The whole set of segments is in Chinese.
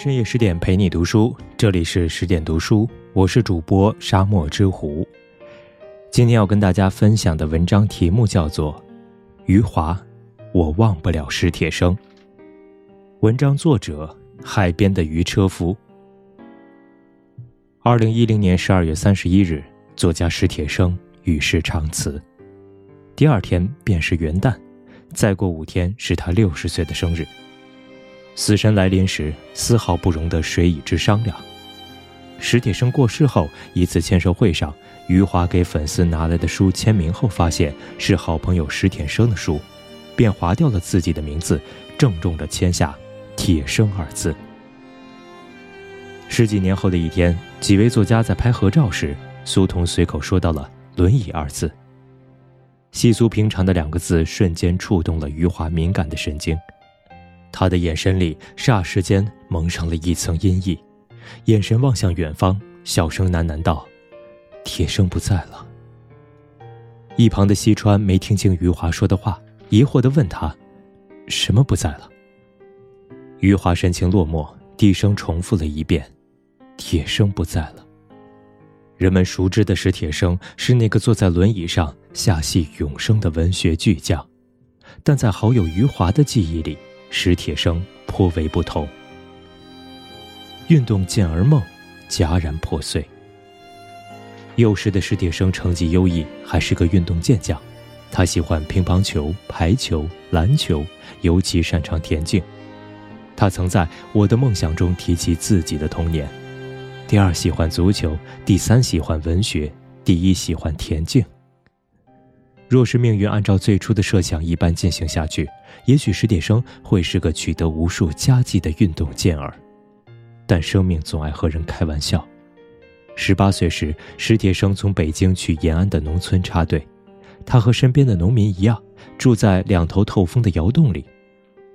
深夜十点陪你读书，这里是十点读书，我是主播沙漠之狐。今天要跟大家分享的文章题目叫做《余华，我忘不了史铁生》。文章作者海边的渔车夫。二零一零年十二月三十一日，作家史铁生与世长辞。第二天便是元旦，再过五天是他六十岁的生日。死神来临时，丝毫不容得谁与之商量。史铁生过世后，一次签售会上，余华给粉丝拿来的书签名后，发现是好朋友史铁生的书，便划掉了自己的名字，郑重地签下“铁生”二字。十几年后的一天，几位作家在拍合照时，苏童随口说到了“轮椅”二字。稀俗平常的两个字，瞬间触动了余华敏感的神经。他的眼神里霎时间蒙上了一层阴翳，眼神望向远方，小声喃喃道：“铁生不在了。”一旁的西川没听清余华说的话，疑惑地问他：“什么不在了？”余华神情落寞，低声重复了一遍：“铁生不在了。”人们熟知的史铁生是那个坐在轮椅上下戏永生的文学巨匠，但在好友余华的记忆里。史铁生颇为不同。运动健儿梦戛然破碎。幼时的史铁生成绩优异，还是个运动健将。他喜欢乒乓球、排球、篮球，尤其擅长田径。他曾在我的梦想中提及自己的童年：第二喜欢足球，第三喜欢文学，第一喜欢田径。若是命运按照最初的设想一般进行下去，也许史铁生会是个取得无数佳绩的运动健儿。但生命总爱和人开玩笑。十八岁时，史铁生从北京去延安的农村插队，他和身边的农民一样，住在两头透风的窑洞里。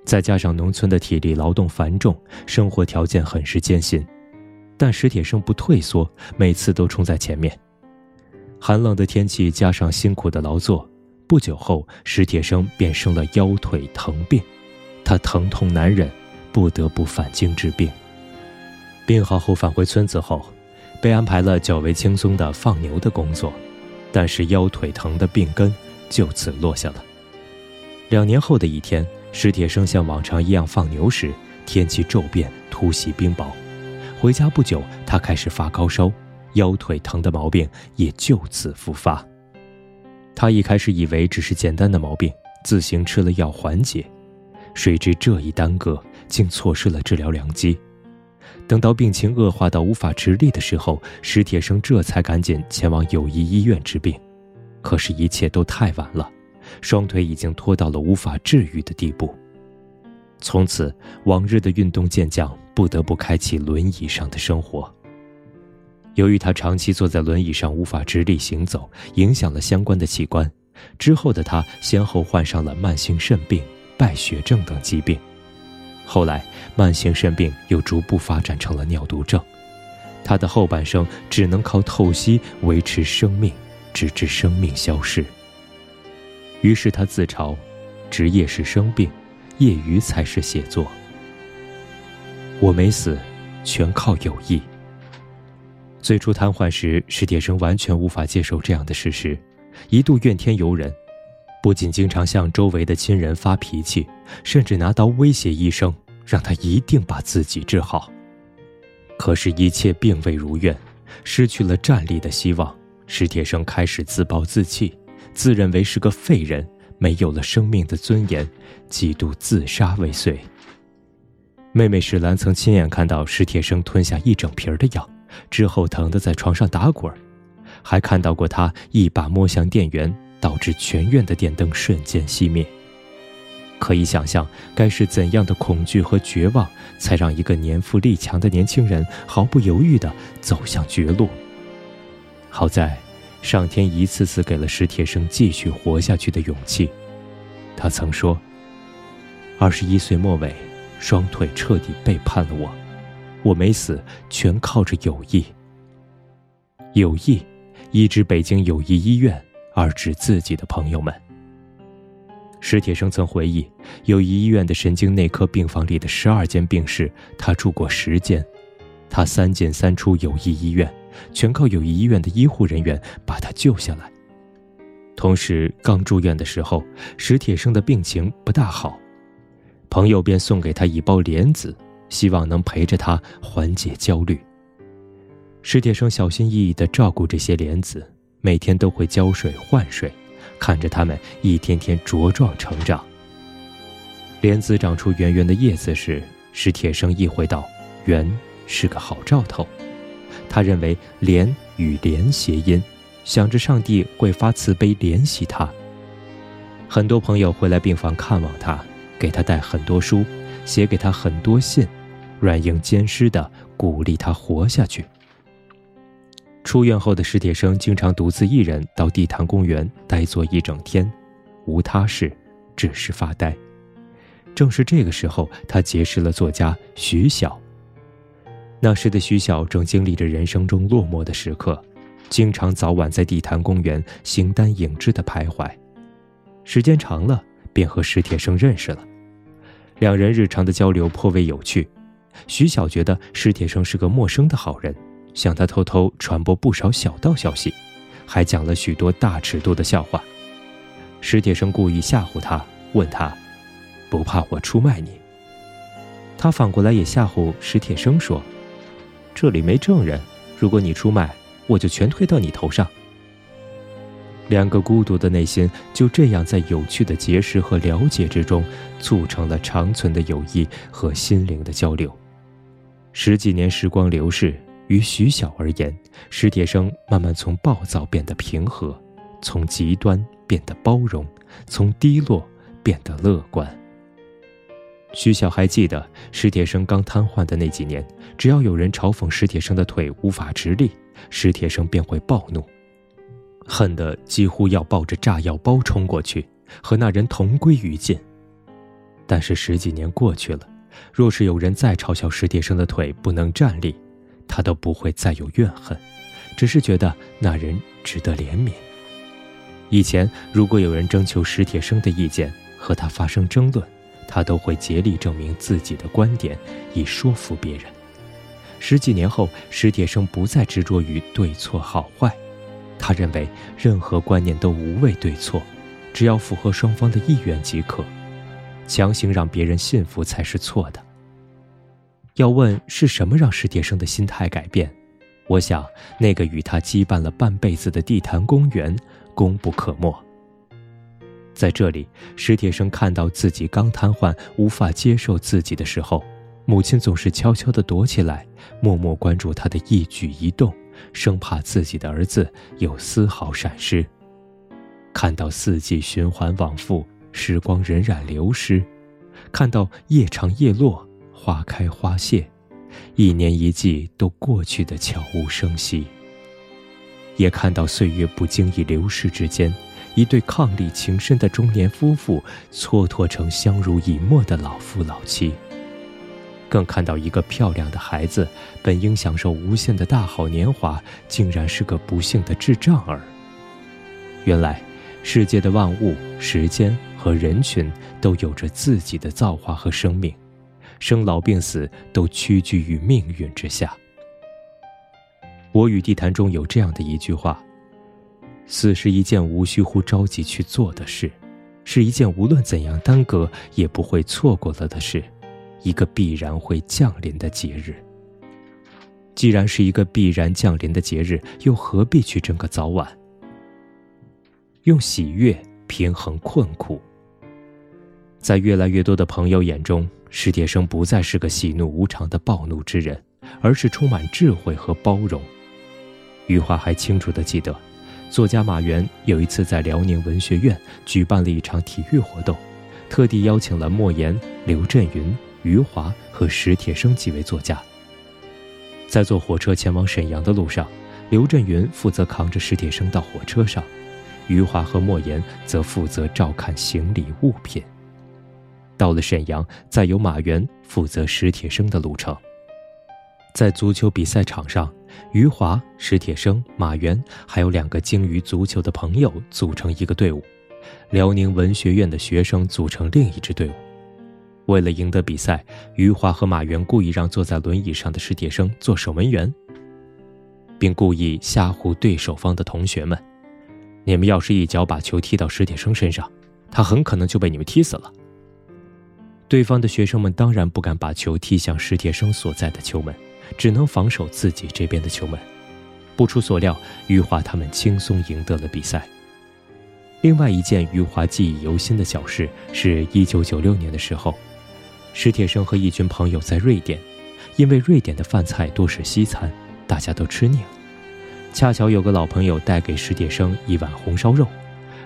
再加上农村的体力劳动繁重，生活条件很是艰辛，但史铁生不退缩，每次都冲在前面。寒冷的天气加上辛苦的劳作，不久后史铁生便生了腰腿疼病，他疼痛难忍，不得不返京治病。病好后返回村子后，被安排了较为轻松的放牛的工作，但是腰腿疼的病根就此落下了。两年后的一天，史铁生像往常一样放牛时，天气骤变，突袭冰雹。回家不久，他开始发高烧。腰腿疼的毛病也就此复发。他一开始以为只是简单的毛病，自行吃了药缓解，谁知这一耽搁，竟错失了治疗良机。等到病情恶化到无法直立的时候，史铁生这才赶紧前往友谊医院治病。可是，一切都太晚了，双腿已经拖到了无法治愈的地步。从此，往日的运动健将不得不开启轮椅上的生活。由于他长期坐在轮椅上无法直立行走，影响了相关的器官。之后的他先后患上了慢性肾病、败血症等疾病。后来，慢性肾病又逐步发展成了尿毒症。他的后半生只能靠透析维持生命，直至生命消逝。于是他自嘲：“职业是生病，业余才是写作。我没死，全靠友谊。”最初瘫痪时，史铁生完全无法接受这样的事实，一度怨天尤人，不仅经常向周围的亲人发脾气，甚至拿刀威胁医生，让他一定把自己治好。可是，一切并未如愿，失去了站立的希望，史铁生开始自暴自弃，自认为是个废人，没有了生命的尊严，几度自杀未遂。妹妹史兰曾亲眼看到史铁生吞下一整瓶的药。之后疼得在床上打滚还看到过他一把摸向电源，导致全院的电灯瞬间熄灭。可以想象，该是怎样的恐惧和绝望，才让一个年富力强的年轻人毫不犹豫地走向绝路。好在，上天一次次给了史铁生继续活下去的勇气。他曾说：“二十一岁末尾，双腿彻底背叛了我。”我没死，全靠着友谊。友谊，一指北京友谊医院，二指自己的朋友们。史铁生曾回忆，友谊医院的神经内科病房里的十二间病室，他住过十间。他三进三出友谊医院，全靠友谊医院的医护人员把他救下来。同时，刚住院的时候，史铁生的病情不大好，朋友便送给他一包莲子，希望能陪着他缓解焦虑。史铁生小心翼翼地照顾这些莲子，每天都会浇水换水。看着它们一天天茁壮成长。莲子长出圆圆的叶子时，史铁生意会到，圆是个好兆头。他认为莲与莲谐音，想着上帝会发慈悲怜惜他。很多朋友会来病房看望他，给他带很多书，写给他很多信，软硬兼施的鼓励他活下去。出院后的史铁生经常独自一人到地坛公园呆坐一整天，无他事，只是发呆。正是这个时候，他结识了作家徐晓。那时的徐晓正经历着人生中落寞的时刻，经常早晚在地坛公园形单影只的徘徊。时间长了，便和史铁生认识了。两人日常的交流颇为有趣。徐晓觉得史铁生是个陌生的好人。向他偷偷传播不少小道消息，还讲了许多大尺度的笑话。史铁生故意吓唬他，问他：“不怕我出卖你？”他反过来也吓唬史铁生说：“这里没证人，如果你出卖，我就全推到你头上。”两个孤独的内心就这样在有趣的结识和了解之中，促成了长存的友谊和心灵的交流。十几年时光流逝。于徐晓而言，史铁生慢慢从暴躁变得平和，从极端变得包容，从低落变得乐观。徐晓还记得史铁生刚瘫痪的那几年，只要有人嘲讽史铁生的腿无法直立，史铁生便会暴怒，恨得几乎要抱着炸药包冲过去，和那人同归于尽。但是十几年过去了，若是有人再嘲笑史铁生的腿不能站立，他都不会再有怨恨，只是觉得那人值得怜悯。以前，如果有人征求史铁生的意见，和他发生争论，他都会竭力证明自己的观点，以说服别人。十几年后，史铁生不再执着于对错好坏，他认为任何观念都无谓对错，只要符合双方的意愿即可，强行让别人信服才是错的。要问是什么让史铁生的心态改变，我想那个与他羁绊了半辈子的地坛公园功不可没。在这里，史铁生看到自己刚瘫痪、无法接受自己的时候，母亲总是悄悄地躲起来，默默关注他的一举一动，生怕自己的儿子有丝毫闪失。看到四季循环往复，时光荏苒流失，看到夜长夜落。花开花谢，一年一季都过去的悄无声息。也看到岁月不经意流逝之间，一对伉俪情深的中年夫妇蹉跎成相濡以沫的老夫老妻。更看到一个漂亮的孩子，本应享受无限的大好年华，竟然是个不幸的智障儿。原来，世界的万物、时间和人群都有着自己的造化和生命。生老病死都屈居于命运之下。我与地坛中有这样的一句话：“死是一件无需乎着急去做的事，是一件无论怎样耽搁也不会错过了的事，一个必然会降临的节日。既然是一个必然降临的节日，又何必去争个早晚？用喜悦平衡困苦。”在越来越多的朋友眼中。史铁生不再是个喜怒无常的暴怒之人，而是充满智慧和包容。余华还清楚地记得，作家马原有一次在辽宁文学院举办了一场体育活动，特地邀请了莫言、刘震云、余华和史铁生几位作家。在坐火车前往沈阳的路上，刘震云负责扛着史铁生到火车上，余华和莫言则负责照看行李物品。到了沈阳，再由马原负责史铁生的路程。在足球比赛场上，余华、史铁生、马原还有两个精于足球的朋友组成一个队伍，辽宁文学院的学生组成另一支队伍。为了赢得比赛，余华和马原故意让坐在轮椅上的史铁生做守门员，并故意吓唬对手方的同学们：“你们要是一脚把球踢到史铁生身上，他很可能就被你们踢死了。”对方的学生们当然不敢把球踢向史铁生所在的球门，只能防守自己这边的球门。不出所料，余华他们轻松赢得了比赛。另外一件余华记忆犹新的小事，是一九九六年的时候，史铁生和一群朋友在瑞典，因为瑞典的饭菜多是西餐，大家都吃腻了。恰巧有个老朋友带给史铁生一碗红烧肉，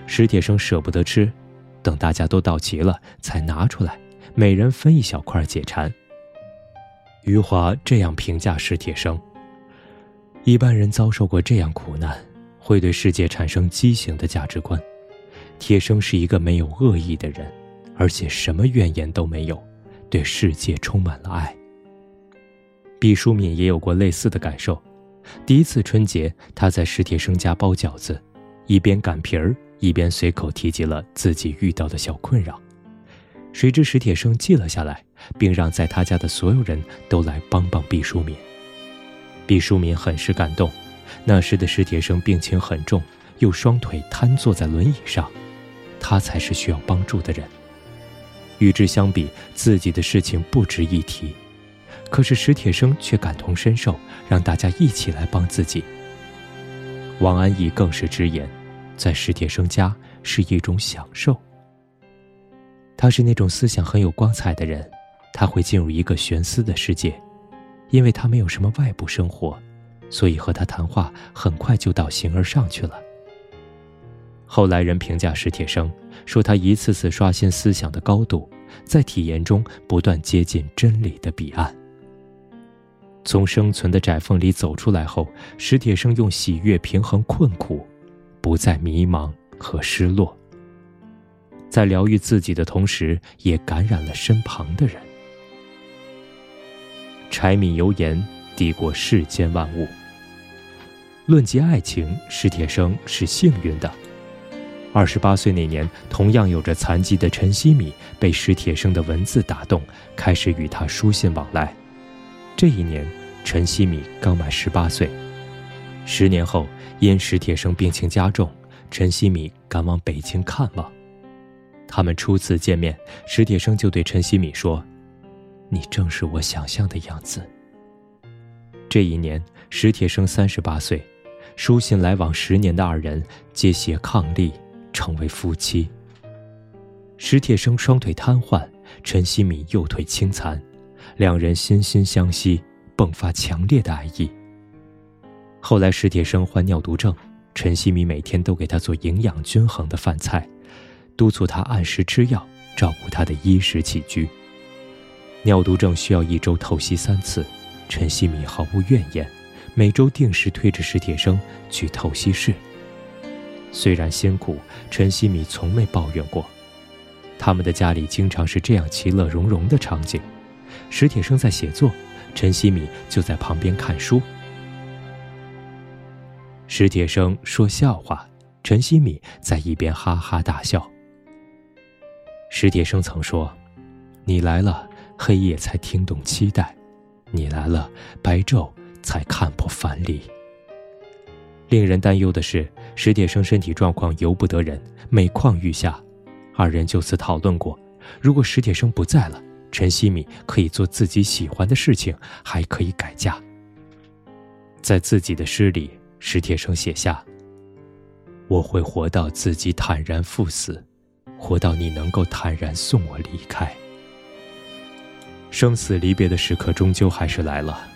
史铁生舍不得吃，等大家都到齐了才拿出来，每人分一小块解馋。余华这样评价史铁生。一般人遭受过这样苦难，会对世界产生畸形的价值观。铁生是一个没有恶意的人，而且什么怨言都没有，对世界充满了爱。毕淑敏也有过类似的感受。第一次春节，他在史铁生家包饺子，一边擀皮儿，一边随口提及了自己遇到的小困扰。谁知史铁生记了下来，并让在他家的所有人都来帮帮毕淑敏。毕淑敏很是感动。那时的史铁生病情很重，又双腿瘫坐在轮椅上，他才是需要帮助的人。与之相比，自己的事情不值一提，可是史铁生却感同身受，让大家一起来帮自己。王安忆更是直言，在史铁生家是一种享受。他是那种思想很有光彩的人，他会进入一个悬思的世界。因为他没有什么外部生活，所以和他谈话很快就到形而上去了。后来人评价史铁生，说他一次次刷新思想的高度，在体验中不断接近真理的彼岸。从生存的窄缝里走出来后，史铁生用喜悦平衡困苦，不再迷茫和失落，在疗愈自己的同时，也感染了身旁的人。柴米油盐抵过世间万物。论及爱情，史铁生是幸运的。二十八岁那年，同样有着残疾的陈希米被史铁生的文字打动，开始与他书信往来。这一年，陈希米刚满十八岁。十年后，因史铁生病情加重，陈希米赶往北京看望。他们初次见面，史铁生就对陈希米说。你正是我想象的样子。这一年，史铁生三十八岁，书信来往十年的二人皆携伉俪，成为夫妻。史铁生双腿瘫痪，陈希米右腿轻残，两人心心相惜，迸发强烈的爱意。后来，史铁生患尿毒症，陈希米每天都给他做营养均衡的饭菜，督促他按时吃药，照顾他的衣食起居。尿毒症需要一周透析三次，陈希米毫无怨言，每周定时推着史铁生去透析室。虽然辛苦，陈希米从没抱怨过。他们的家里经常是这样其乐融融的场景：史铁生在写作，陈希米就在旁边看书。史铁生说笑话，陈希米在一边哈哈大笑。史铁生曾说：“你来了。”黑夜才听懂期待，你来了，白昼才看破樊篱。令人担忧的是，史铁生身体状况由不得人，每况愈下。二人就此讨论过，如果史铁生不在了，陈希米可以做自己喜欢的事情，还可以改嫁。在自己的诗里，史铁生写下：“我会活到自己坦然赴死，活到你能够坦然送我离开。”生死离别的时刻终究还是来了。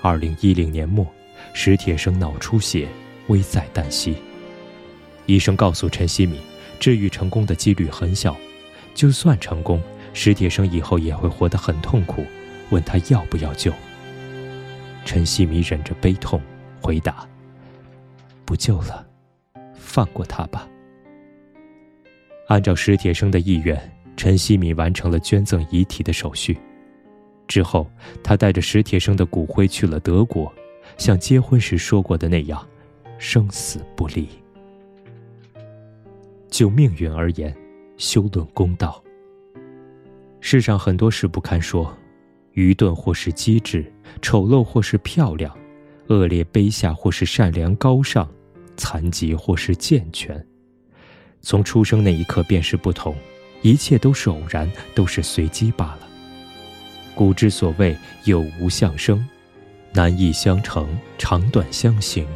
二零一零年末，史铁生脑出血，危在旦夕。医生告诉陈希米，治愈成功的几率很小，就算成功，史铁生以后也会活得很痛苦。问他要不要救？陈希米忍着悲痛回答：“不救了，放过他吧。”按照史铁生的意愿，陈希米完成了捐赠遗体的手续。之后，他带着史铁生的骨灰去了德国，像结婚时说过的那样，生死不离。就命运而言，休论公道。世上很多事不堪说，愚钝或是机智，丑陋或是漂亮，恶劣卑下或是善良高尚，残疾或是健全，从出生那一刻便是不同，一切都是偶然，都是随机罢了。古之所谓有无相生，难易相成，长短相形，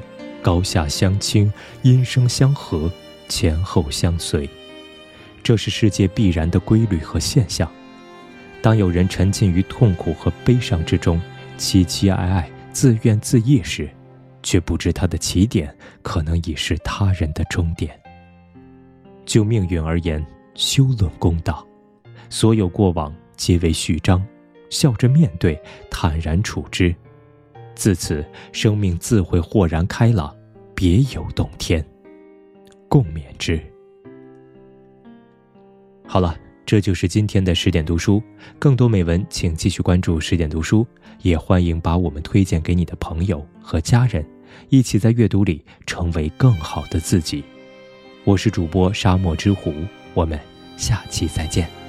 高下相倾，音声相和，前后相随，这是世界必然的规律和现象。当有人沉浸于痛苦和悲伤之中，凄凄哀哀、自怨自艾时，却不知他的起点可能已是他人的终点。就命运而言，休论公道，所有过往皆为序章，笑着面对，坦然处之，自此生命自会豁然开朗，别有洞天。共勉之。好了。这就是今天的十点读书，更多美文请继续关注十点读书，也欢迎把我们推荐给你的朋友和家人，一起在阅读里成为更好的自己。我是主播沙漠之狐，我们下期再见。